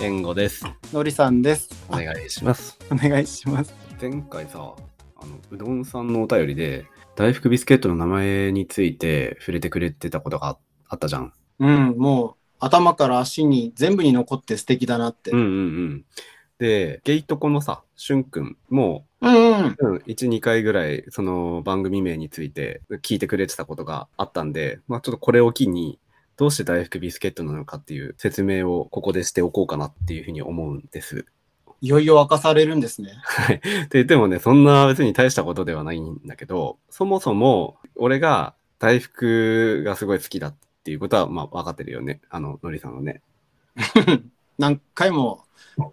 援護です。のりさんです。お願いします。お願いします。前回さ、あの、うどんさんのお便りで、大福ビスケットの名前について触れてくれてたことがああったじゃん。うん、もう頭から足に全部に残って素敵だなって。うんうんうん。で、ゲイトコのさ、しゅんくんも、うん、うん。うん、1、2回ぐらい、その番組名について聞いてくれてたことがあったんで、まあちょっとこれを機に、どうして大福ビスケットなのかっていう説明をここでしておこうかなっていうふうに思うんです。いよいよ明かされるんですね。はい。って言ってもね、そんな別に大したことではないんだけど、そもそも俺が大福がすごい好きだっていうことは、まあ分かってるよね。あの、のりさんはね。何回も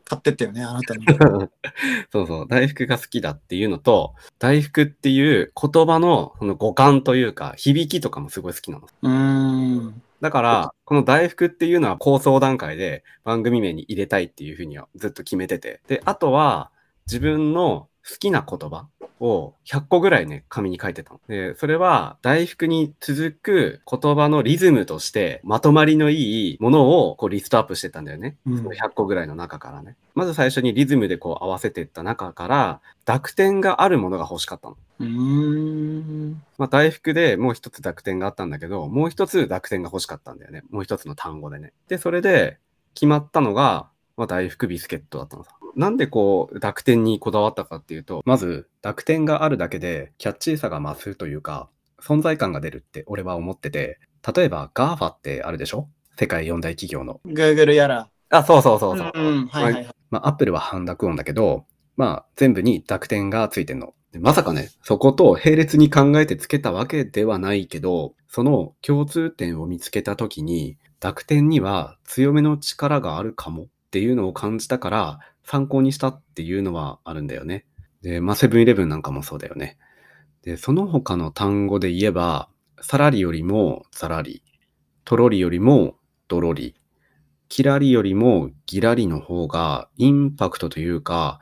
買ってったよね、あなたに。そうそう。大福が好きだっていうのと、大福っていう言葉のその語感というか、響きとかもすごい好きなの。うーん。だから、この大福っていうのは構想段階で番組名に入れたいっていうふうにはずっと決めてて。で、あとは自分の好きな言葉を100個ぐらいね、紙に書いてたの。で、それは大福に続く言葉のリズムとしてまとまりのいいものをこうリストアップしてたんだよね。うんその100個ぐらいの中からね。まず最初にリズムでこう合わせていった中から濁点があるものが欲しかったの。うーん。まあ、大福でもう一つ濁点があったんだけど、もう一つ濁点が欲しかったんだよね。もう一つの単語でね。で、それで決まったのが、まあ、大福ビスケットだったのさ。なんでこう、濁点にこだわったかっていうと、まず、濁点があるだけで、キャッチーさが増すというか、存在感が出るって俺は思ってて、例えば GAFA ってあるでしょ？世界四大企業の。Google やら。あ、そうそうそうそう。うん、うんはいはいはい。まあ、アップルは半濁音だけど、まあ、全部に濁点がついてんの。でまさかね、そこと並列に考えてつけたわけではないけど、その共通点を見つけたときに、濁点には強めの力があるかもっていうのを感じたから、参考にしたっていうのはあるんだよね。で、まあ、セブンイレブンなんかもそうだよね。で、その他の単語で言えば、サラリよりもザラリ、トロリよりもドロリ、キラリよりもギラリの方がインパクトというか、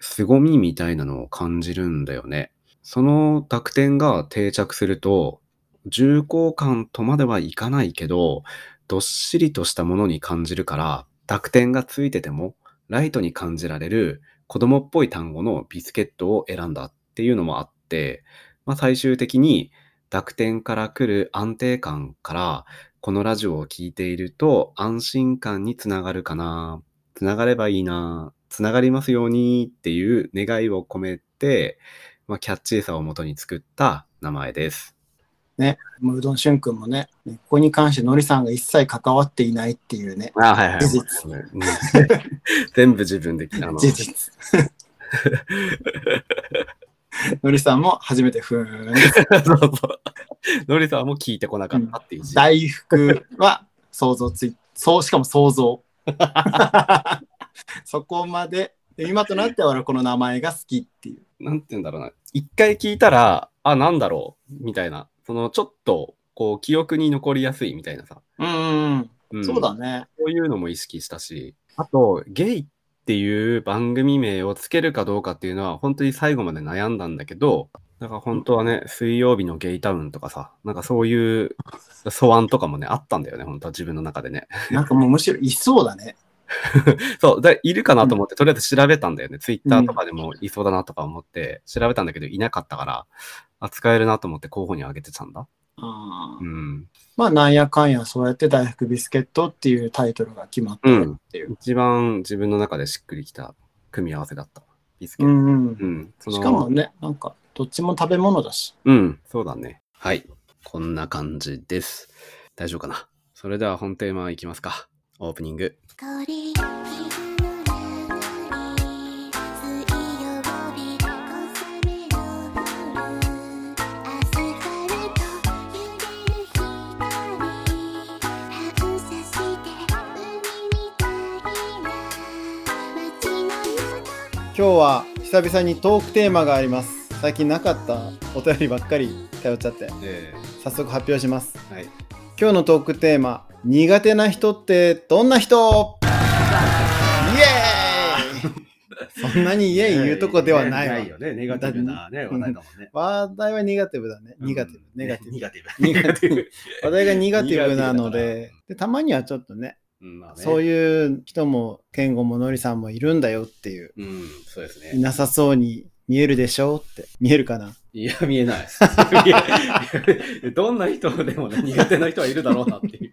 凄みみたいなのを感じるんだよね。その濁点が定着すると、重厚感とまではいかないけど、どっしりとしたものに感じるから、濁点がついてても、ライトに感じられる子供っぽい単語のビスケットを選んだっていうのもあって、まあ最終的に濁点から来る安定感から、このラジオを聴いていると安心感につながるかな。つながればいいな。つながりますようにっていう願いを込めて、まあ、キャッチーさをもとに作った名前です。ね、もううどんしゅんくんもね、ここに関してのりさんが一切関わっていないっていうね、あはいはい。事実うん 全部自分で、あの、事実。のりさんも初めてふーん。そうそう。ノリさんも聞いてこなかったっていう事実大福は想像つい、そう、しかも想像。そこまで、で今となっては俺この名前が好きっていう。なんて言うんだろうな。一回聞いたら、あ、なんだろうみたいな。その、ちょっと、こう、記憶に残りやすいみたいなさ。うんうんうん。んそうだね。そういうのも意識したし、あと、ゲイっていう番組名をつけるかどうかっていうのは、本当に最後まで悩んだんだけど、だから本当はね、水曜日のゲイタウンとかさ、なんかそういう素案とかもね、あったんだよね、本当は自分の中でね。なんかもうむしろいそうだね。そう、だいるかなと思って、とりあえず調べたんだよね。ツイッターとかでもいそうだなとか思って、調べたんだけど、いなかったから、あ、使えるなと思って候補に挙げてたんだ。あーうん。まあなんやかんやそうやって大福ビスケットっていうタイトルが決まったっていう。一番自分の中でしっくりきた組み合わせだった。ビスケット。うんうんしかもね、なんかどっちも食べ物だし。うん、そうだね。はい。こんな感じです。大丈夫かな？それでは本テーマいきますか。オープニング。今日は久々にトークテーマがあります。最近なかったお便りばっかり頼っちゃって、え早速発表します。ー、はい。今日のトークテーマ、苦手な人ってどんな人？イエーイそんなにイエーイ言うとこではないわ。ないよね。ネガティブなね、話題だもんね。話題はネガティブだね。ネガティブ、ネガティブ。ネガティブ。話題がネガティブなのでで、たまにはちょっとね、うん、まあね。そうう。いう人も、健吾ものりさんもいるんだよっていう、うん、そうですね。いなさそうに見えるでしょって。見えるかな？いや、見えない。どんな人でもね、苦手な人はいるだろうなっていう。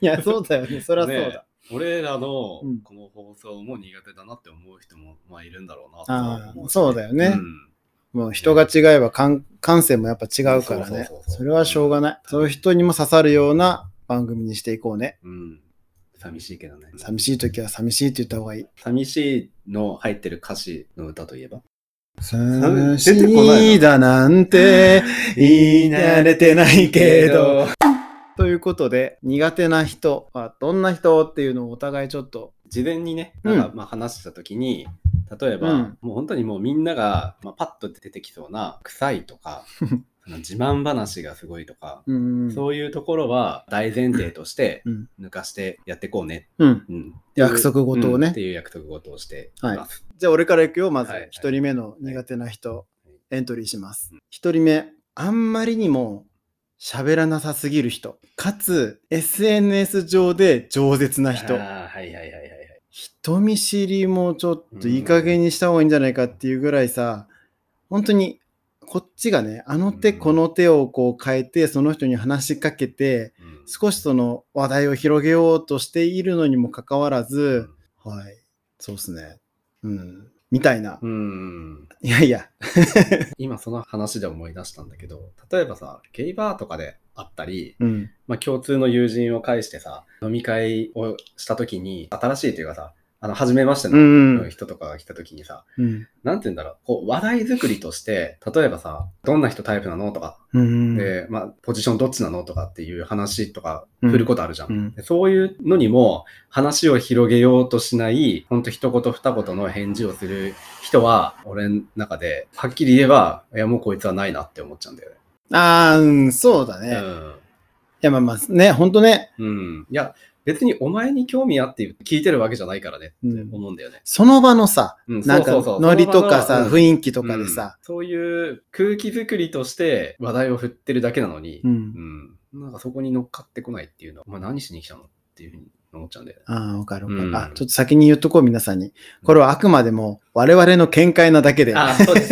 いや、そうだよね。そりゃそうねだ。俺らのうんこの放送も苦手だなって思う人も、まあいるんだろうなと思しそうだよね。うんもう人が違えば感感性もやっぱ違うからねそれはしょうがない。そういう人にも刺さるような番組にしていこうね。うん。寂しいけどね。寂しい時は寂しいって言った方がいい。寂しいの入ってる歌詞の歌といえば？寂しいだなんて 言い慣れてないけど。。ということで、苦手な人はどんな人っていうのをお互いちょっと。事前にね、うんなんかまあ話したときに、例えば、うんもう本当にもうみんなが、まあ、パッと出てきそうな臭いとか、自慢話がすごいとか、うん。そういうところは大前提としてうん。抜かしてやっていこうね。うん。うん、約束事をねうんっていう約束事をしています。じゃあ俺からいくよ。まずはいはい一人目の苦手な人、はいエントリーしますうん。一人目、あんまりにも喋らなさすぎる人。かつ、SNS 上で饒舌な人。はいはいはいはい。人見知りもちょっといい加減にした方がいいんじゃないかっていうぐらいさ、本当にこっちがね、あの手うんこの手をこう変えて、その人に話しかけて、うん少しその話題を広げようとしているのにもかかわらず、はい、そうっすね。うん。みたいな。うん。いやいや。今その話で思い出したんだけど、例えばさ、ゲイバーとかであったり、うん。まあ共通の友人を介してさ、飲み会をした時に、新しいというかさ、あの、初めましてうんの人とかが来た時にさ、うん。なんて言うんだろう、こう、話題作りとして、例えばさ、どんな人タイプなのとか、うん。で、まあ、ポジションどっちなのとかっていう話とか、うん振ることあるじゃん。うんでそういうのにも、話を広げようとしない、ほんと一言二言の返事をする人は、俺の中で、はっきり言えば、いや、もうこいつはないなって思っちゃうんだよね。ああ、うん、そうだね。いや、まあまあ、ね、ほんとね、うん。うん。いや、別にお前に興味あって聞いてるわけじゃないからねって思うんだよね。その場のさ、うんなんかノリとかさ、雰囲気とかでさ、うんそういう空気作りとして話題を振ってるだけなのに、うん。うん。なんかそこに乗っかってこないっていうのは、まあ、何しに来たのっていうふうに思っちゃうんだよね。ああ、わかるわかる。うんあ、ちょっと先に言っとこう、皆さんに。これはあくまでも我々の見解なだけで。あ、そうです、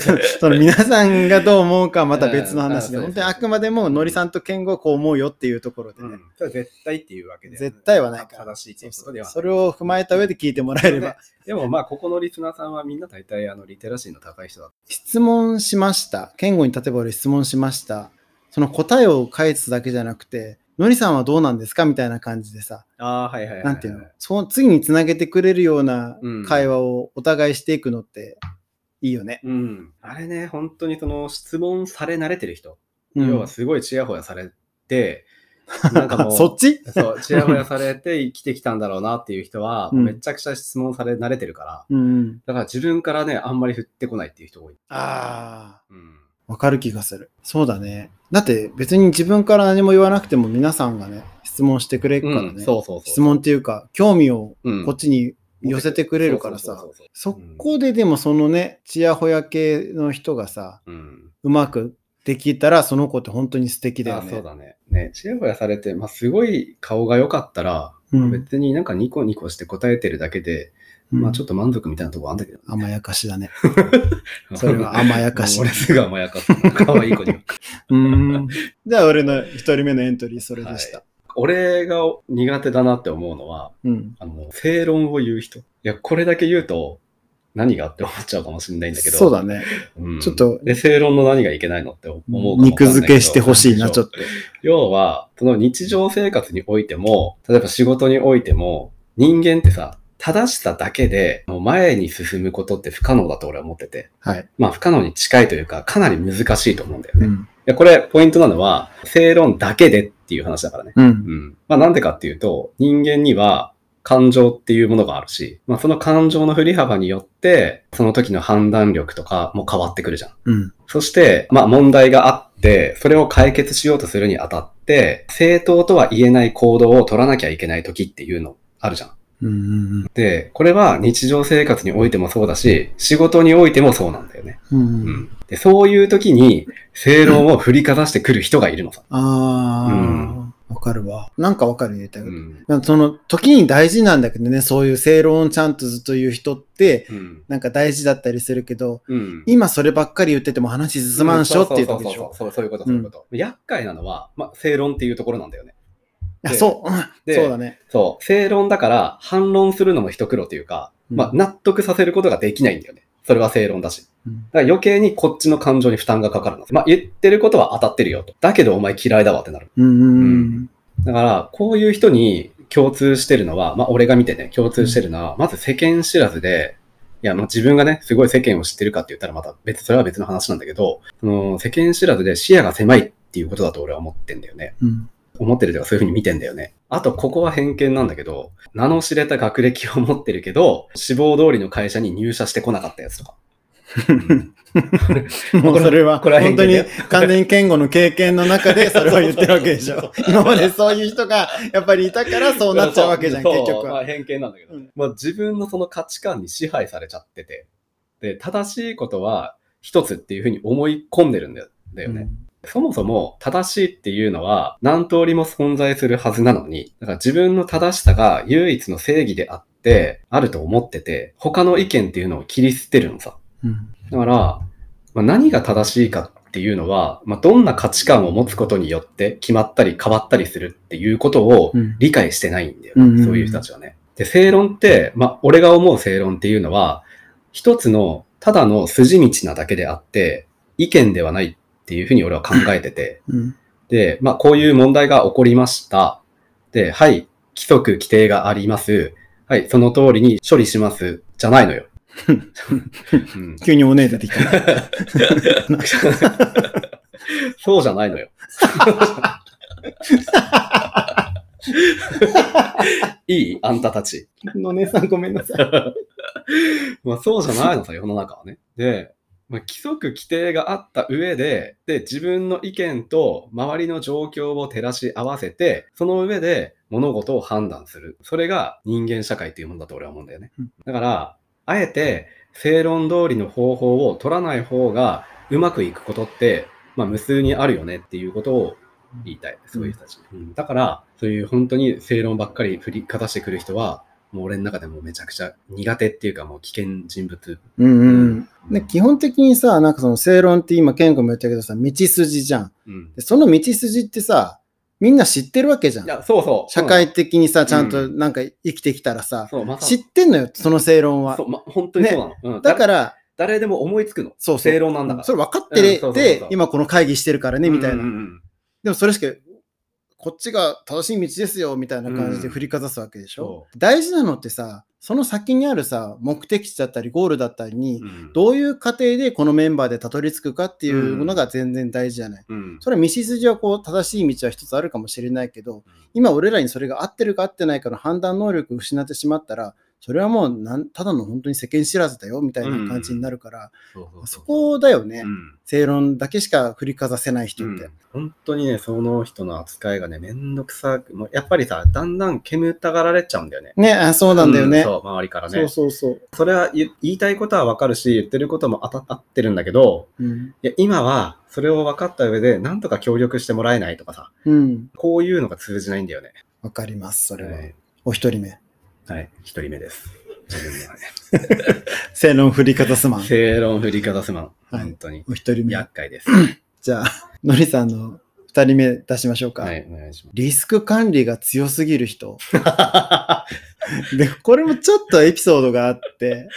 そうです。その皆さんがどう思うかはまた別の話で、本当にあくまでものりさんと健吾はこう思うよっていうところでね。うん、それは絶対っていうわけで。絶対はないから正しいっていうことではそれを踏まえた上で聞いてもらえれば。でもまあ、ここのリスナーさんはみんな大体あのリテラシーの高い人だ。質問しました。健吾に例えば俺質問しました。その答えを返すだけじゃなくて、のりさんはどうなんですか？みたいな感じでさ、ああ、はいはいはい、なんていうの？その次につなげてくれるようなうん会話をお互いしていくのっていいよね。うん。あれね、本当にその質問され慣れてる人。うん要はすごいチヤホヤされて、なんかもう、そっち？そう、チヤホヤされて生きてきたんだろうなっていう人は、うんめちゃくちゃ質問され慣れてるから、うん。だから自分からね、あんまり振ってこないっていう人多い。ああ。うん。わかる気がする。そうだね。だって別に自分から何も言わなくても皆さんがね、質問してくれるからね。うんそうそうそう。質問っていうか、興味をうんこっちに寄せてくれるからさそこででもそのね、ちやほや系の人がさ、そううん。うまくできたらその子って本当に素敵だよあ、ね。そうだね。ね、チヤホヤされて、まあ、すごい顔が良かったら、うん別になんかニコニコして答えてるだけで、まあちょっと満足みたいなとこあんだけど、甘やかしだね。それは甘やかし。俺すぐ甘やかった。可愛い子に。うん。じゃあ俺の一人目のエントリーそれでした。俺が苦手だなって思うのは、うん。あの、正論を言う人。いや、これだけ言うと、何がって思っちゃうかもしれないんだけど。そうだね。うんちょっとで、正論の何がいけないのって思うかも肉付けしてほしいな、ちょっと。要は、その日常生活においても、例えば仕事においても、人間ってさ、正しさだけで、もう前に進むことって不可能だと俺は思ってて。はい。まあ不可能に近いというか、かなり難しいと思うんだよね。いうん。や、これ、ポイントなのは、正論だけでっていう話だからね。う。うんん。まあなんでかっていうと、人間には感情っていうものがあるし、まあその感情の振り幅によって、その時の判断力とかも変わってくるじゃん。うん。そして、まあ問題があって、それを解決しようとするにあたって、正当とは言えない行動を取らなきゃいけない時っていうのあるじゃん。うんうんで、これは日常生活においてもそうだし、仕事においてもそうなんだよね。うん。う。うんん。で、そういう時に正論を振りかざしてくる人がいるのさ。ああ、うんわかるわ。なんかわかる言いたいこと。うん。その時に大事なんだけどね、そういう正論をちゃんとずっと言う人って、うん。なんか大事だったりするけど、うん。今そればっかり言ってても話進まんしょっていう時でしょ。そうそうそうそう、そういうこと、そういうこと。厄介なのは、まあ、正論っていうところなんだよね。そう、うんでそうだね。そう、正論だから反論するのも一苦労というか、うんまあ、納得させることができないんだよね。それは正論だし。うんだから余計にこっちの感情に負担がかかるの。まあ、言ってることは当たってるよと。だけどお前嫌いだわってなる。うん。だから、こういう人に共通してるのは、まあ、俺が見てね、共通してるのは、まず世間知らずで、いや、まあ、自分がね、すごい世間を知ってるかって言ったらまた別、それは別の話なんだけど、その世間知らずで視野が狭いっていうことだと俺は思ってんだよね。うん思ってるとかそういうふうに見てんだよね。あと、ここは偏見なんだけど、名の知れた学歴を持ってるけど、志望通りの会社に入社してこなかったやつとか。もうそれは、これは本当に偏完全に健吾の経験の中で それを言ってるわけでしょ。今までそういう人がやっぱりいたからそうなっちゃうわけじゃん、結局は。まあ偏見なんだけど、うんまあ自分のその価値観に支配されちゃってて、で、正しいことは一つっていうふうに思い込んでるんだよだよね。そもそも正しいっていうのは何通りも存在するはずなのに、だから自分の正しさが唯一の正義であって、あると思ってて、他の意見っていうのを切り捨てるのさ。うんだから、まあ、何が正しいかっていうのは、まあ、どんな価値観を持つことによって決まったり変わったりするっていうことをうん理解してないんだよ、うんそういう人たちはね。で、正論って、まあ、俺が思う正論っていうのは、一つのただの筋道なだけであって、意見ではないっていうふうに俺は考えてて、うんで、まあ、こういう問題が起こりました。で、はい、規則規定があります。はい、その通りに処理します。じゃないのよ。う ん急にお姉出てきた。そうじゃないのよ。いいあんたたち。お姉さんごめんなさい。まあそうじゃないのさ、世の中はね。で、まあ、規則規定があった上で、で、自分の意見と周りの状況を照らし合わせて、その上で物事を判断する。それが人間社会っていうものだと俺は思うんだよねうん。だから、あえて正論通りの方法を取らない方がうまくいくことって、まあ無数にあるよねっていうことを言いたい。そういう人たちに。うんだから、そういう本当に正論ばっかり振りかざしてくる人は、もう俺の中でもめちゃくちゃ苦手っていうかもう危険人物。うんうん。で基本的にさ、なんかその正論って今、健吾も言ったけどさ、道筋じゃん。うん。でその道筋ってさ、みんな知ってるわけじゃん。いや、そうそう。社会的にさ、ちゃんとうなんか生きてきたらさ、知ってんのよ、その正論はそ。う、ま、本当にそうなの。うん、だから、ら、誰でも思いつくの。そう。正論なんだから。それ分かってて今この会議してるからね、みたいな。うんうんうんでもそれしか、こっちが正しい道ですよ、みたいな感じで振りかざすわけでしょ？そ大事なのってさ、その先にあるさ、目的地だったりゴールだったりに、うん。どういう過程でこのメンバーでたどり着くかっていうものが全然大事じゃない。うん。それは道筋はこう正しい道は一つあるかもしれないけど、今俺らにそれが合ってるか合ってないかの判断能力を失ってしまったら、それはもうなんただの本当に世間知らずだよみたいな感じになるから、そこだよね、うん正論だけしか振りかざせない人って。うん本当にね、その人の扱いがね、めんどくさく、もうやっぱりさ、だんだん煙たがられちゃうんだよね。ねあそうなんだよね。うそう、周りからね。そうそうそう。それは言言いたいことはわかるし、言ってることも当た合ってるんだけど、うん。いや、今はそれを分かった上で、なんとか協力してもらえないとかさ、うん。こういうのが通じないんだよね。わかります、それは。はいお一人目。はい、一人目です。自分ね。正論振りかざすマン。正論振りかざすマン。はい本当に。お一人目。厄介です。じゃあ、のりさんの二人目出しましょうか。はい、お願いしまリスク管理が強すぎる人。で、これもちょっとエピソードがあって、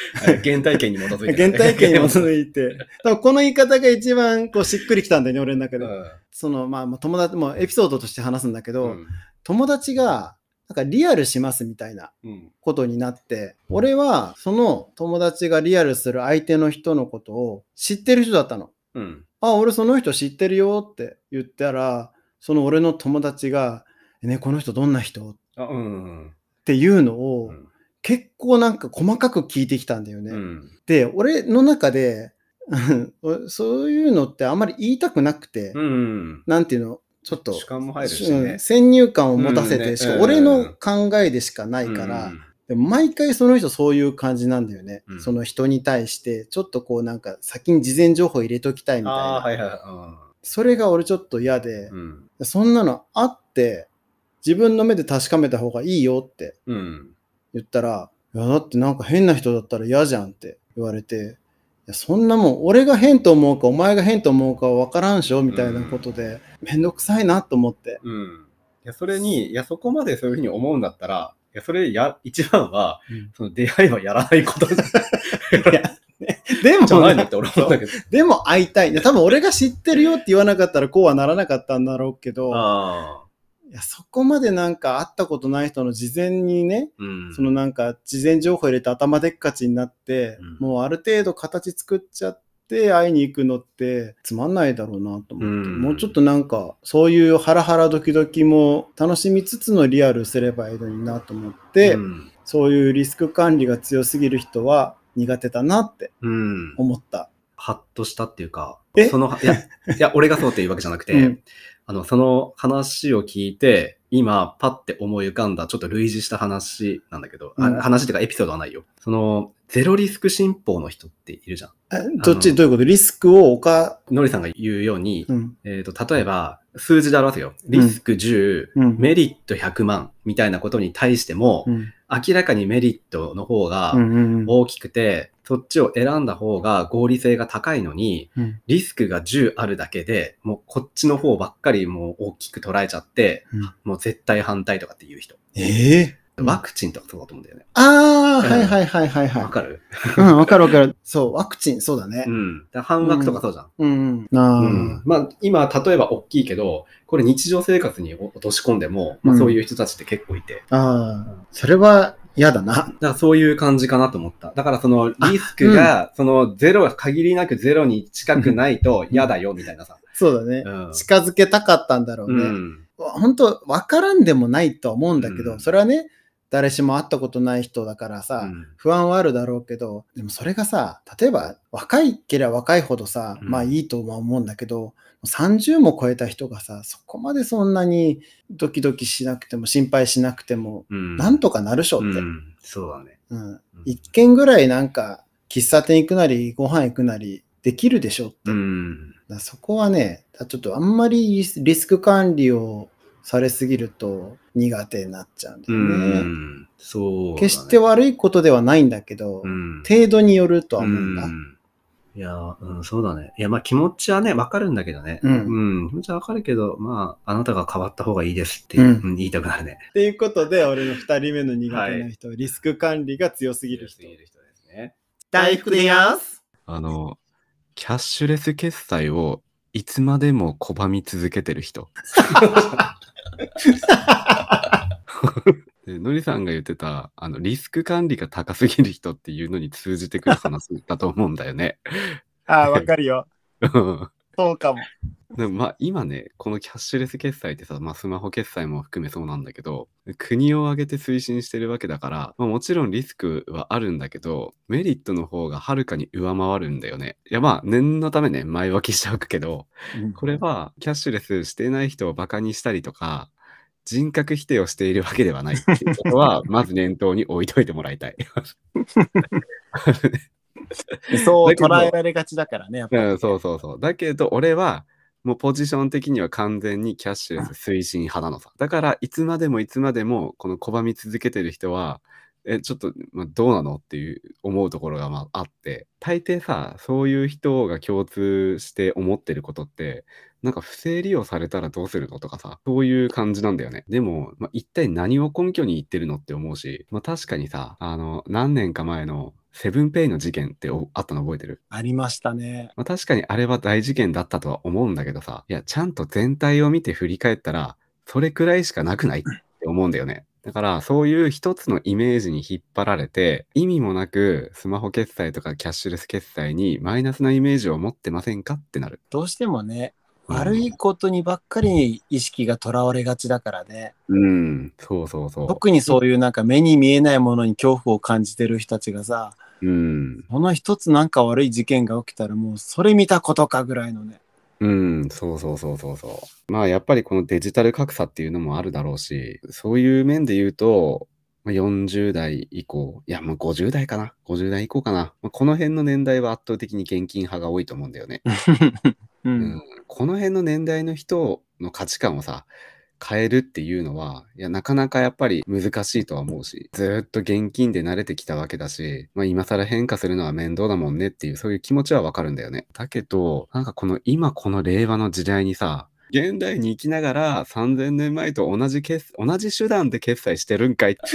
原体験に基づいて、原体験に基づいて、多分この言い方が一番こうしっくりきたんだよね、俺の中で。うんその、まあ、まあ友達もエピソードとして話すんだけど、うん友達が、なんかリアルしますみたいなうんことになって、俺はその友達がリアルする相手の人のことを知ってる人だったの。うん。あ、俺その人知ってるよって言ったら、その俺の友達が、ね、この人どんな人？うん。ていうのをうん結構なんか細かく聞いてきたんだよね。うん。で、俺の中で、うんそういうのってあんまり言いたくなくて、うん。なんていうの、ちょっと、主観も入るしうんね。先入観を持たせてしか、うんね俺の考えでしかないから、うんでも毎回その人そういう感じなんだよね。うんその人に対して、ちょっとこうなんか先に事前情報入れときたいみたいな。はいはい。それが俺ちょっと嫌でう、ん。そんなのあって、自分の目で確かめた方がいいよってうん。言ったら、いや、だってなんか変な人だったら嫌じゃんって言われて、いや、そんなもん、俺が変と思うか、お前が変と思うかは分からんしょみたいなことで、めんどくさいなと思って。うん。いや、それに、いや、そこまでそういうふうに思うんだったら、いや、それや、一番は、その出会いはやらないことじゃ いや、でも。でも会いたい。多分俺が知ってるよって言わなかったらこうはならなかったんだろうけど、ああ。いやそこまでなんか会ったことない人の事前にね、うん。そのなんか事前情報入れて頭でっかちになって、うんもうある程度形作っちゃって会いに行くのってつまんないだろうなと思って、うんもうちょっとなんかそういうハラハラドキドキも楽しみつつのリアルすればいいのになと思って、うん。そういうリスク管理が強すぎる人は苦手だなってうん。思った。ハッとしたっていうかえ、その、いや、いや、俺がそうっていうわけじゃなくて、うん。あの、その話を聞いて、今、パッて思い浮かんだ、ちょっと類似した話なんだけど、あうん。話っていうかエピソードはないよ。その、ゼロリスク信奉の人っているじゃん。えどっち？どういうこと？リスクをおか、ノリさんが言うように、うん、えっ、と、例えば、数字で表すよ。リスク10、うん。メリット100万みたいなことに対しても、うん、明らかにメリットの方が大きくて、そっちを選んだ方が合理性が高いのに、うんリスクが10あるだけで、もうこっちの方ばっかりもう大きく捉えちゃって、うんもう絶対反対とかっていう人。ええワクチンとかそうだと思うんだよね。ああ、うんはいはいはいはいはい。わかる？うん、わかるわかる。そう、ワクチン、そうだねう。ん。半額とかそうじゃん。うん、うん。うん。まあ、今、例えば大きいけど、これ日常生活に落とし込んでも、まあ、うんそういう人たちって結構いて。ああ、それは嫌だな。だからそういう感じかなと思った。だからそのリスクが、そのゼロ、限りなくゼロに近くないと嫌だよみたいなさ。そうだね。うん。近づけたかったんだろうね。うん。本当わからんでもないとは思うんだけど、うんそれはね、誰しも会ったことない人だからさ、うん不安はあるだろうけど、でもそれがさ、例えば若いければ若いほどさ、うんまあいいとは思うんだけど、30も超えた人がさ、そこまでそんなにドキドキしなくても心配しなくても、うん。なんとかなるしょって。うん。そうだね。うんうん一軒ぐらいなんか、喫茶店行くなり、ご飯行くなり、できるでしょって。うん。そこはね、ちょっとあんまりリスク管理をされすぎると苦手になっちゃうんだうよね。ん。そうだね。決して悪いことではないんだけど、うん。程度によるとは思うんだ。うんいや、うん、そうだね。いや、まあ気持ちはね、わかるんだけどね。うんうん。気持ちはわかるけど、まあ、あなたが変わった方がいいですって、うんうん言いたくなるね。っていうことで、俺の二人目の苦手な人、リスク管理が強すぎる人。人ですね。大福でやす。あの、キャッシュレス決済をいつまでも拒み続けてる人。でのりさんが言ってた、あの、リスク管理が高すぎる人っていうのに通じてくる話だと思うんだよね。ああ、わかるよ。そうかも。でもまあ今ね、このキャッシュレス決済ってさ、まあスマホ決済も含めそうなんだけど、国を挙げて推進してるわけだから、まあもちろんリスクはあるんだけど、メリットの方がはるかに上回るんだよね。いやまあ念のためね、前置きしておくけど、これはキャッシュレスしていない人をバカにしたりとか、人格否定をしているわけではないっていうことは、まず念頭に置いといてもらいたい。そう捉えられがちだからね、やっぱり。うん、そうそうそう。だけど、俺は、もうポジション的には完全にキャッシュレス推進派なのさ。だから、いつまでもいつまでも、この拒み続けてる人は、え、ちょっと、まあ、どうなのっていう思うところがまああって、大抵さ、そういう人が共通して思ってることって、なんか不正利用されたらどうするのとかさ、そういう感じなんだよね。でも、まあ、一体何を根拠に言ってるのって思うし、まあ確かにさ、あの、何年か前のセブンペイの事件っておあったの覚えてる？ありましたね。まあ、確かにあれは大事件だったとは思うんだけどさ、いや、ちゃんと全体を見て振り返ったら、それくらいしかなくないって思うんだよね。だから、そういう一つのイメージに引っ張られて、意味もなくスマホ決済とかキャッシュレス決済にマイナスなイメージを持ってませんかってなる。どうしてもね、うん悪いことにばっかり意識がとらわれがちだからね。うん、そうそうそう。特にそういうなんか目に見えないものに恐怖を感じてる人たちがさ、うん、この一つなんか悪い事件が起きたらもうそれ見たことかぐらいのね。うん、そうそうそうそうそう。まあやっぱりこのデジタル格差っていうのもあるだろうし、そういう面で言うと、まあ40代以降、いやもう50代かな。50代以降かな。まあ、この辺の年代は圧倒的に現金派が多いと思うんだよね。ううん。ん、この辺の年代の人の価値観をさ、変えるっていうのは、いや、なかなかやっぱり難しいとは思うし、ずーっと現金で慣れてきたわけだし、まあ今更変化するのは面倒だもんねっていう、そういう気持ちはわかるんだよね。だけど、なんかこの今この令和の時代にさ、現代に生きながら3000年前と同じ決、同じ手段で決済してるんかい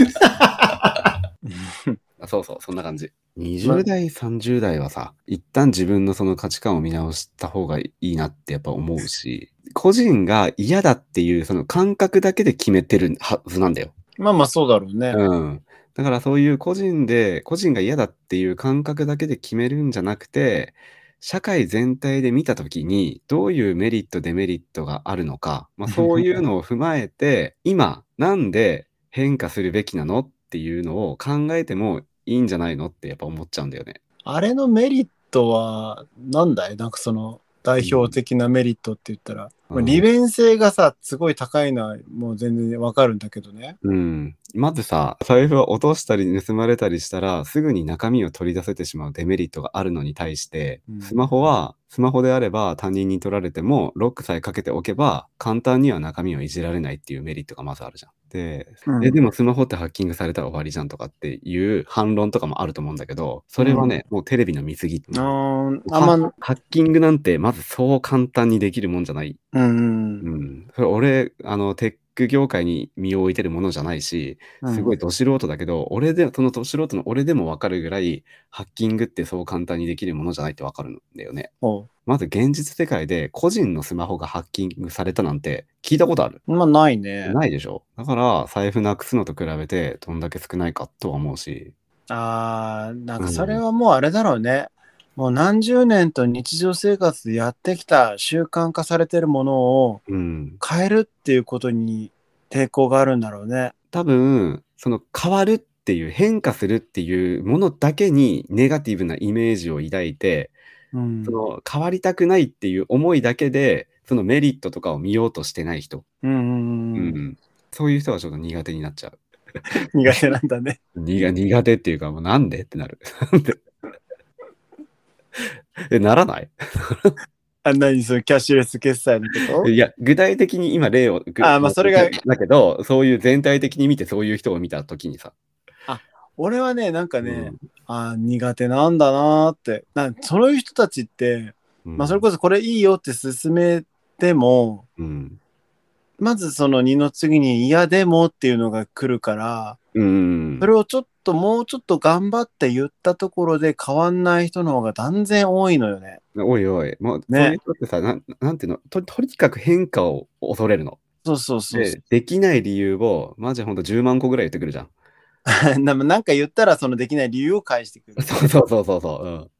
あそうそう、そんな感じ。20代、30代はさ、一旦自分のその価値観を見直した方がいいなってやっぱ思うし、個人が嫌だっていうその感覚だけで決めてるはずなんだよ。まあまあそうだろうね。うん。だからそういう個人で、個人が嫌だっていう感覚だけで決めるんじゃなくて、社会全体で見たときに、どういうメリット、デメリットがあるのか、まあ、そういうのを踏まえて、今、なんで変化するべきなのっていうのを考えてもいいんじゃないのってやっぱ思っちゃうんだよね。あれのメリットはなんだい？なんかその代表的なメリットって言ったら、うんまあ利便性がさ、すごい高いのはもう全然わかるんだけどね。うん。まずさ、財布を落としたり盗まれたりしたら、すぐに中身を取り出せてしまうデメリットがあるのに対して、うんスマホは、スマホであれば他人に取られても、ロックさえかけておけば、簡単には中身をいじられないっていうメリットがまずあるじゃん。で、うんえでもスマホってハッキングされたら終わりじゃんとかっていう反論とかもあると思うんだけど、それはね、もうテレビの見過ぎ。あーあんま、ハッキングなんてまずそう簡単にできるもんじゃないうんうんうん。それ俺、あの、テック業界に身を置いてるものじゃないし、すごいど素人だけど、俺で、そのど素人の俺でもわかるぐらい、ハッキングってそう簡単にできるものじゃないってわかるんだよね。ほまず現実世界で個人のスマホがハッキングされたなんて聞いたことある？うまあないね。ないでしょ？だから、財布なくすのと比べてどんだけ少ないかとは思うし。ああ、なんかそれはもうあれだろうね。もう何十年と日常生活でやってきた習慣化されてるものをうん。変えるっていうことに抵抗があるんだろうね。多分、その変わるっていう、変化するっていうものだけにネガティブなイメージを抱いて、うんその変わりたくないっていう思いだけで、そのメリットとかを見ようとしてない人、うんうんううんんそういう人はちょっと苦手になっちゃう。苦手なんだね。苦苦手っていうか、もうなんでってなる。え、ならない？あ、何そのキャッシュレス決済のこと？いや、具体的に今例を。ぐあまあそれがだけど、そういう全体的に見てそういう人を見たときにさ。俺はね、なんかね、あー苦手なんだなーって。なんそういう人たちって、うん、まあそれこそこれいいよって勧めても、うん。まずその二の次に嫌でもっていうのが来るから、うん。それをちょっともうちょっと頑張って言ったところで変わんない人の方が断然多いのよね。おいおい、もう、ねそういう人ってさ、なんなんていうの？と、とにかく変化を恐れるの。そうそうそうで、できない理由を、マジほんと10万個ぐらい言ってくるじゃん。ななんか言ったらそのできない理由を返してくる。そうそうそうそうそう。うん。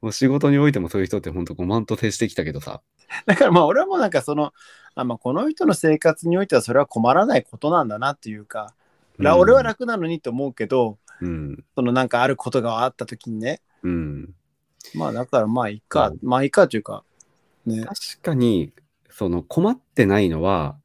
もう仕事においてもそういう人ってほんと5万と接してきたけどさ。だからまあ俺はもうなんかその、あまあ、この人の生活においてはそれは困らないことなんだなっていうか、ら俺は楽なのにと思うけど、うん。そのなんかあることがあった時にね、うん。まあだからまあいいか、うんまあいいかというか、ね。確かに、その困ってないのは、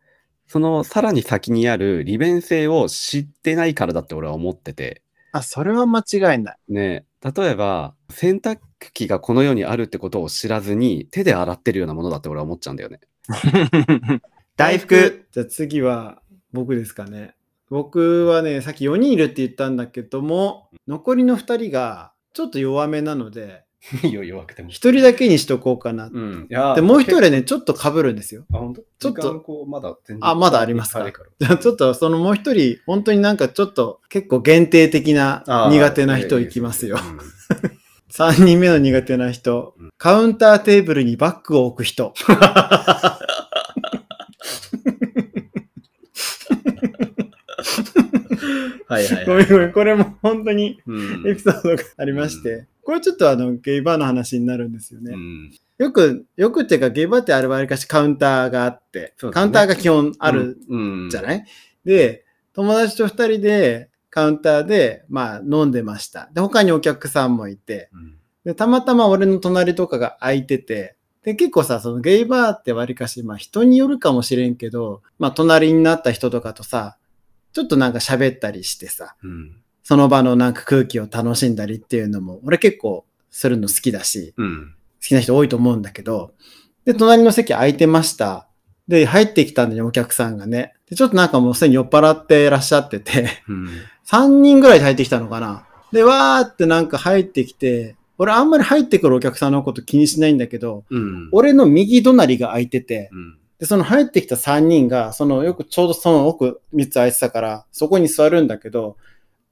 そのさらに先にある利便性を知ってないからだって俺は思ってて。あ、それは間違いない。ね、例えば、洗濯機がこの世にあるってことを知らずに手で洗ってるようなものだって俺は思っちゃうんだよね。大福じゃあ次は僕ですかね。僕はね、さっき4人いるって言ったんだけども、残りの2人がちょっと弱めなので、いいよ、弱くても1人だけにしとこうかな。うん。いやで、もう1人ね、ちょっと被るんですよ。あ、本当？ちょっとまだ全然あまだありますか？じゃあ ちょっとそのもう1人、本当になんかちょっと結構限定的な苦手な人いきますよ。うん 3人目の苦手な人うん。カウンターテーブルにバッグを置く人。はいはい ごめんごめん、これも本当にうん。エピソードがありまして、これちょっとあのゲイバーの話になるんですよね。うん。よく、よくっていうかゲイバーってあれわりかしカウンターがあって、ね。カウンターが基本あるうん。じゃない、で、友達と二人でカウンターで、まあ飲んでました。で、他にお客さんもいて、うん。で、たまたま俺の隣とかが空いてて、で、結構さ、そのゲイバーってわりかし、まあ人によるかもしれんけど、まあ隣になった人とかとさ、ちょっとなんか喋ったりしてさ、うんその場のなんか空気を楽しんだりっていうのも、俺結構するの好きだし、うん好きな人多いと思うんだけど、で、隣の席空いてました。で、入ってきたんだよ、お客さんがね。で、ちょっとなんかもうすでに酔っ払ってらっしゃってて、うん。3人ぐらい入ってきたのかな。で、わーってなんか入ってきて、俺あんまり入ってくるお客さんのこと気にしないんだけど、うん。俺の右隣が空いてて、うん。で、その入ってきた3人が、そのよくちょうどその奥3つ空いてたから、そこに座るんだけど、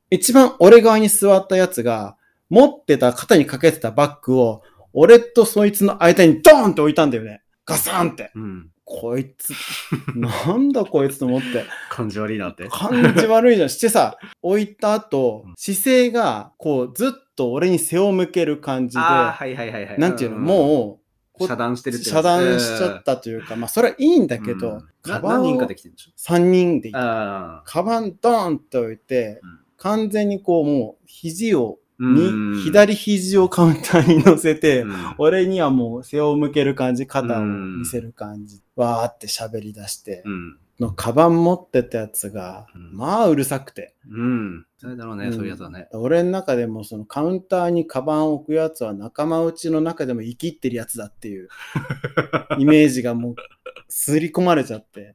一番俺側に座ったやつが、持ってた肩にかけてたバッグを、俺とそいつの間にドーンって置いたんだよね。ガサンって。うん。こいつ、なんだこいつと思って。感じ悪いなって。感じ悪いじゃん。してさ、置いた後うん、姿勢が、こう、ずっと俺に背を向ける感じで、はいはいはいはい。なんていうの、んもう遮断してるって遮断しちゃったというか、まあ、それはいいんだけど、うん。カバン何人かできてるんでしょ？3人でいた。カバンドーンって置いて、うん。完全にこう、もう、肘を、うん。に、左肘をカウンターに乗せて、うん。俺にはもう背を向ける感じ、肩をうん。見せる感じ、わーって喋り出して、うん。のカバン持ってたやつが、うんまあうるさくて。うん。それだろうね、うんそういうやつはね。俺の中でもそのカウンターにカバンを置くやつは仲間内の中でも生きってるやつだっていう イメージがもう刷り込まれちゃって、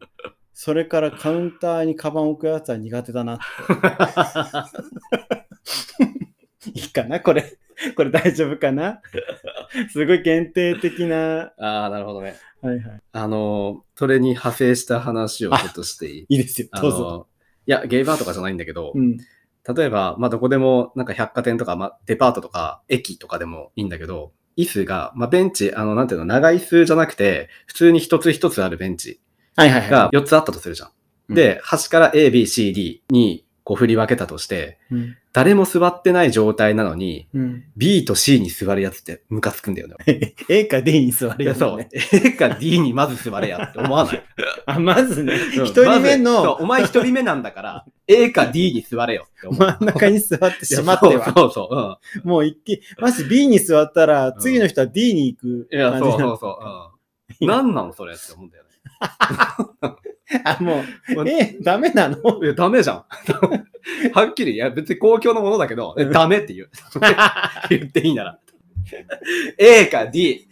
それからカウンターにカバンを置くやつは苦手だなって。いいかな？これ。これ大丈夫かな？すごい限定的な。ああ、なるほどね。はいはい。あの、それに派生した話をちょっとしていい？いいですよ。あどうぞ。の、いや、ゲイバーとかじゃないんだけど、うん。例えば、まあ、どこでも、なんか百貨店とか、まあ、デパートとか、駅とかでもいいんだけど、椅子が、まあ、ベンチ、あの、なんていうの、長い椅子じゃなくて、普通に一つ一つあるベンチはいはいはが4つあったとするじゃん。うんで、端から A、B、C、D にこう振り分けたとして、い。うん。誰も座ってない状態なのに、うん、B と C に座るやつってムカつくんだよね。A か D に座るいや、そうやつだね。。A か D にまず座れやって思わない？あ、まずね、うん一人目のお前一人目なんだから、A か D に座れよって思う。真ん中に座ってしまっては。そうそうそう。もう一気、もし B に座ったら、ん次の人は D に行くうん。いや。そうそうそう。うん。なんなのそれって思うんだよね。あ、もまう、え、ダメなの？いや、ダメじゃん。はっきり、いや、別に公共のものだけど、えダメって言う。言っていいなら。A か D。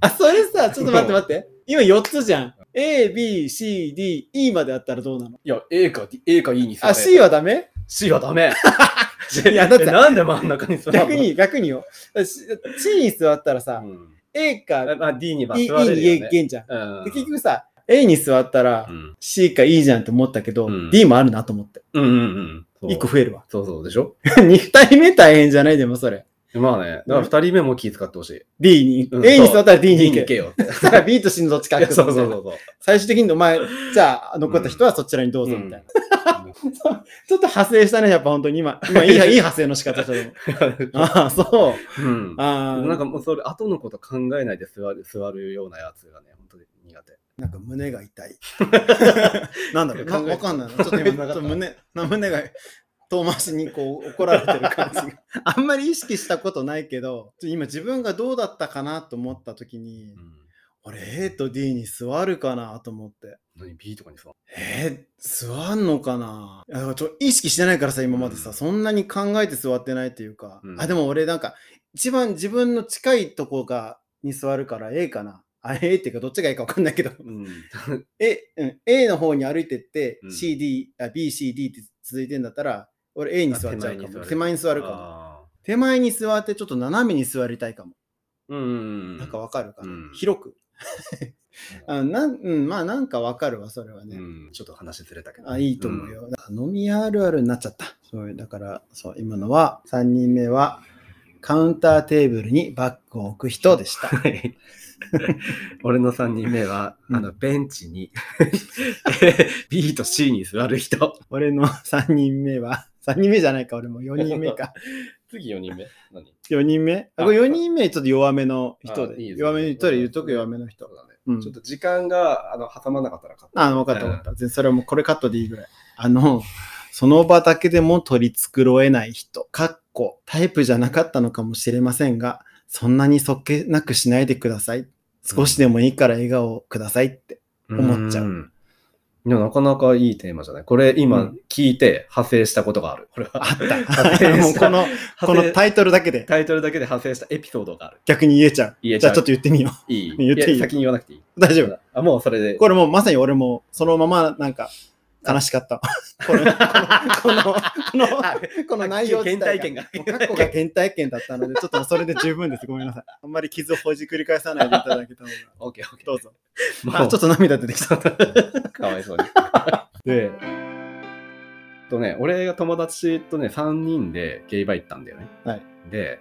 あ、それさ、ちょっと待って待って。今4つじゃん。A, B, C, D, E まであったらどうなの？いや、A か D、A か E に座れ。あ、C はダメ？C はダメ。いやだってえなんで真ん中に座るの？逆に、逆によ。C に座ったらさ、うん A か E, まあ D には E 座れるによね。いけんじゃん。うんで結局さ、A に座ったらう、ん C か E じゃんって思ったけど、うん D もあるなと思って。うんうんうん。そう1個増えるわ。そうそうでしょ？2人目大変じゃないでもそれ。まあね。だから二人目も気遣ってほしい。D に、うん A に座ったら D に行け。よら B と C のどっちかいやそうみたいうなそそうそう。最終的にお前、じゃあ残った人はそちらにどうぞみたいな。ちょっと派生したね、やっぱ本当に今。今いい、いい派生の仕方したの。ああ、そう。うん。ああ、なんかもうそれ、後のこと考えないで座る、座るようなやつがね。なんか胸が痛い。なんだろう、わかんないな。ちょっと今、と胸、な胸が遠回しにこう怒られてる感じが。あんまり意識したことないけど、今自分がどうだったかなと思った時に、うん。俺 A と D に座るかなと思って。何 ?B とかにさ。えー、座んのかな？ちょ意識してないからさ、今までさ、うんそんなに考えて座ってないっていうか、うんあ、でも俺なんか、一番自分の近いとこが、に座るから A かな。あ、A っていうかどっちがいいか分かんないけど、うん。A, うん、A の方に歩いてって、うん CD、あ B、C、D って続いてんだったら、俺 A に座っちゃうかも。手手前に座るかも。あ手前に座ってちょっと斜めに座りたいかも。ーうん。なんかわかるかな、うん広く。あなんうん、まあなんかわかるわ、それはね。うん。ちょっと話ずれたけど。あ、いいと思うよ。飲みあるあるになっちゃった。そうだから、そう、今のは、3人目は、カウンターテーブルにバッグを置く人でした。はい。俺の3人目は、うんあの、ベンチに B と C に座る人。俺の3人目は、3人目じゃないか、俺も4人目か。次4人目？何？4人目？あ、あこれ4人目ちょっと弱めの人で。あいいですね弱めの人で言うとく弱めの人だね。うんちょっと時間が、あの、挟まなかったらカットあ、分かった分かった。全然それはもうこれカットでいいぐらい。あの、その場だけでも取り繕えない人。かっこ、タイプじゃなかったのかもしれませんが、そんなにそっけなくしないでください。少しでもいいから笑顔をくださいって。思っちゃうんいや、なかなかいいテーマじゃない？これう今ん聞いて派生したことがある。これは。あっ派た。もうこの、このタイトルだけでタイトルだけで派生したエピソードがある。逆に言えちゃう。言えちゃうじゃあちょっと言ってみよいい 言っていいや先に言わなくていい。う。大丈夫。あ、もうそれで。これもうまさに俺もそのままなんか悲しかった。この、この、この、この、内容自体が過去が原体験だったので、ちょっとそれで十分です。ごめんなさい。あんまり傷をほじくり返さないでいただけたのが。オッケーオッケー。どうぞ。もうあ、ちょっと涙出てきた。かわいそうに。で、とね、俺が友達とね、3人でゲイバー行ったんだよね。はい。で、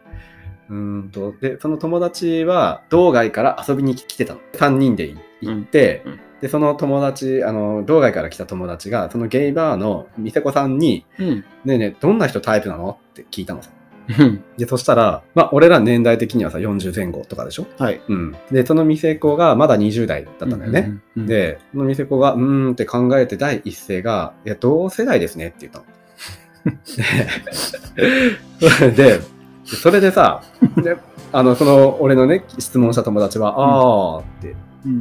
うーんと、で、その友達は道外から遊びに来てたの。3人で行って、うんうんで、その友達、あの、道外から来た友達が、そのゲイバーの店子さんに、うん。ねえねえ、どんな人タイプなの？って聞いたのさ。うん。で、そしたら、まあ、俺ら年代的にはさ、40前後とかでしょ？はい。うん。で、その店子がまだ20代だったんだよね。うん。うん、で、その店子が、うーんって考えて第一声が、いや、同世代ですねって言ったの。で、でそれでさ、で、あの、その、俺のね、質問した友達は、あーって、うん、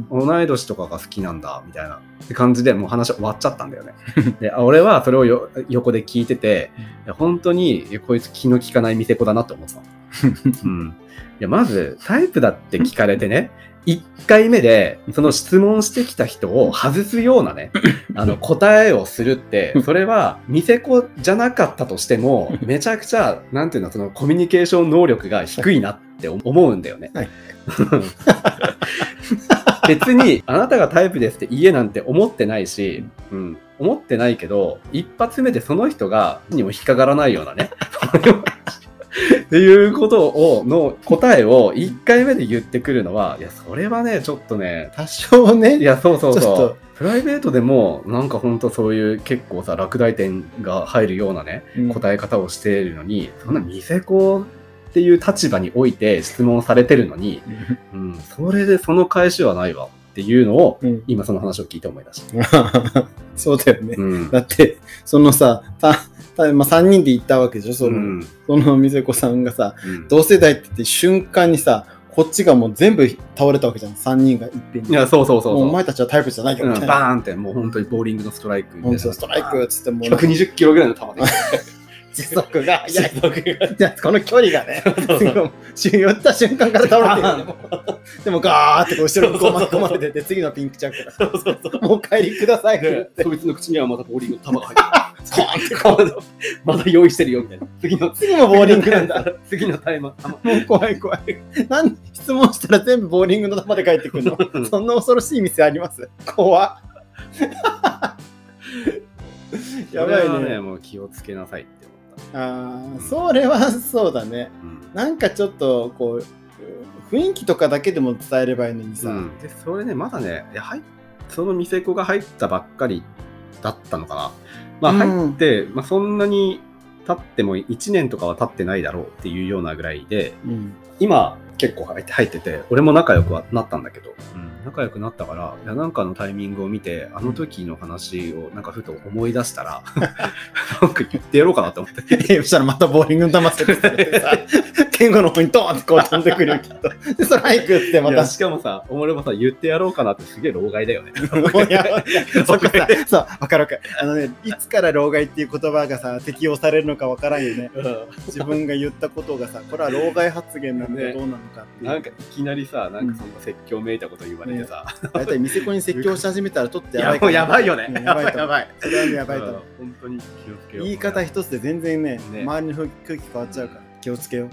同い年とかが好きなんだ、みたいな感じでもう話終わっちゃったんだよね。で、あ俺はそれをよ横で聞いてて、本当にこいつ気の利かない店子だなって思ってたの。うん。いや、まず、タイプだって聞かれてね、1回目で、その質問してきた人を外すようなね、あの、答えをするって、それは、店子じゃなかったとしても、めちゃくちゃ、なんていうの、そのコミュニケーション能力が低いなって思うんだよね。はい別に、あなたがタイプですって言えなんて思ってないし、うん、思ってないけど、一発目でその人が、にも引っかからないようなね、っていうことを、の答えを1回目で言ってくるのは、いや、それはね、ちょっとね、多少ね、いや、そうそうそう。プライベートでも、なんかほんとそういう結構さ、落第点が入るようなね、うん。答え方をしているのに、そんな店子っていう立場において質問されてるのに、うん、それでその返しはないわっていうのを、うん今その話を聞いて思い出した。そうだよね。うん。だって、そのさ、たたまあ、3人で行ったわけでしょ、その、うんその店子さんがさ、うん同世代って言って瞬間にさ、こっちがもう全部倒れたわけじゃん、3人がいっぺんに。いや、そうそうそうそう。もうお前たちはタイプじゃないよ、うん。バーンって、もう本当にボーリングのストライクみたいな。ストライクっつってもう、120キロぐらいの球で。時速が速い。この距離がね、寄った瞬間から倒れてる。でもガーってこう後ろにこう巻き込まれてて、次のピンクチャックだ。そうそうそう。もう帰りくださいって。そいつの口にはまたボーリングの球が入ってる。ポーンっまだ用意してるよみたいな。次の、次もボーリングなんだ。。次のタイマー。もう怖い怖い。なん質問したら全部ボーリングの球で帰ってくるの。そんな恐ろしい店あります？怖っ。やばいねもう気をつけなさいってああ、それはそうだね。た。なんかちょっとこう、雰囲気とかだけでも伝えればいいのにさ。うん。で、それね、まだね、いや入っその店子が入ったばっかりだったのかな。まあうん入って、まあそんなに経っても1年とかは経ってないだろうっていうようなぐらいで、うん今結構入って入ってて、俺も仲良くはなったんだけど、仲良くなったから、いやなんかのタイミングを見て、あの時の話をなんかふと思い出したら、なんか言ってやろうかなと思って。え そしたらまたボーリングの球捨ててさ、剣吾の方にドーンってこう飛んでくるよ、きっと。で、ストライクってまた。しかもさ、俺もさ、言ってやろうかなってすげえ老害だよね。そっかさ、そう、わかるわかる。あのね、いつから老害っていう言葉がさ、適用されるのかわからんよね。自分が言ったことがさ、これは老害発言なのかねどうなのかっていう。なんかいきなりさ、なんかそんな説教めいたこと言われてさ、大体店子に説教し始めたらちょっといや、やばいやばいよね。うんやばいやばい。それはねやばいと本当に気をつけよう。言い方一つで全然ね、ね周りの空気変わっちゃうから気をつけよう。うん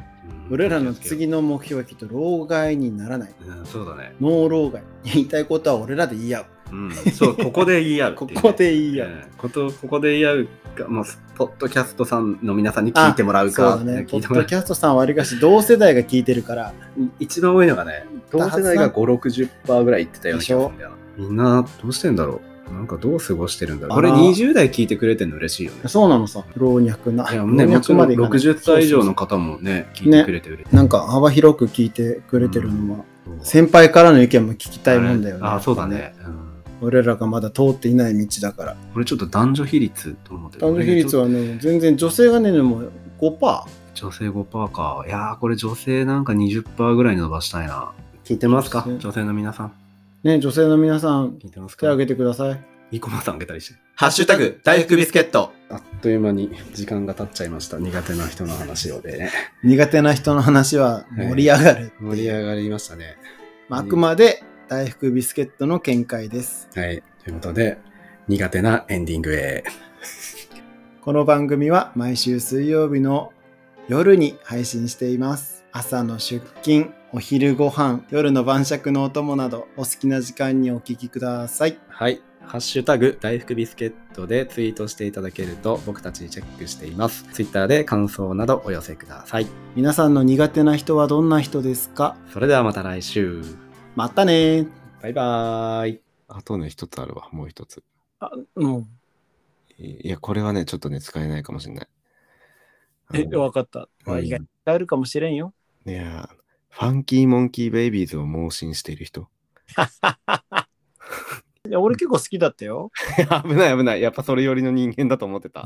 俺らの次の目標はきっと老害にならない。うん、そうだね。ノー老害。言いたいことは俺らで言い合う。うん、そう、ここで言い合うね、ここで言い合う。うんこと、ここで言い合うか、もう、ポッドキャストさんの皆さんに聞いてもらうそうか、だね。ポッドキャストさんはわりかし同世代が聞いてるから、一番多いのがね、同世代が5、60%ぐらい言ってたような気がするんだよな。みんな、どうしてんだろう？なんかどう過ごしてるんだろう？これあら20代聞いてくれてるの嬉しいよね。そうなのさ、老若な。いや、老ね、もちろん若までいかない。60歳以上の方もね、聞いてくれて嬉しい。なんか幅広く聞いてくれてるのは、そう先輩からの意見も聞きたいもんだよね。あ、そうだね。うん俺らがまだ通っていない道だから。俺ちょっと男女比率と思って男女比率はね、全然女性がね、でも5%。女性5%か。いやー、これ女性なんか20%ぐらいに伸ばしたいな。聞いてますか？女性の皆さん。ね、女性の皆さん、聞いてますか？手挙げてください。いいコマさんあげたりして。ハッシュタグ、大福ビスケット。あっという間に時間が経っちゃいました。苦手な人の話をでね。苦手な人の話は盛り上がる。盛り上がりましたね。まああくまで大福ビスケットの見解です。はい。ということで、苦手なエンディングへ。この番組は毎週水曜日の夜に配信しています。朝の出勤、お昼ご飯、夜の晩酌のお供などお好きな時間にお聞きください。はい。ハッシュタグ、大福ビスケットでツイートしていただけると僕たちチェックしています。ツイッターで感想などお寄せください。皆さんの苦手な人はどんな人ですか？それではまた来週。またねー。バイバーイ。あとね、一つあるわ、もう一つ。あ、もいや、これはね、ちょっとね、使えないかもしれない。あえ、のわかった。まあ、うん意外に使えるかもしれんよ。いや、ファンキーモンキーベイビーズを盲信している人。いや俺結構好きだったよ。危ない危ない。やっぱそれ寄りの人間だと思ってた。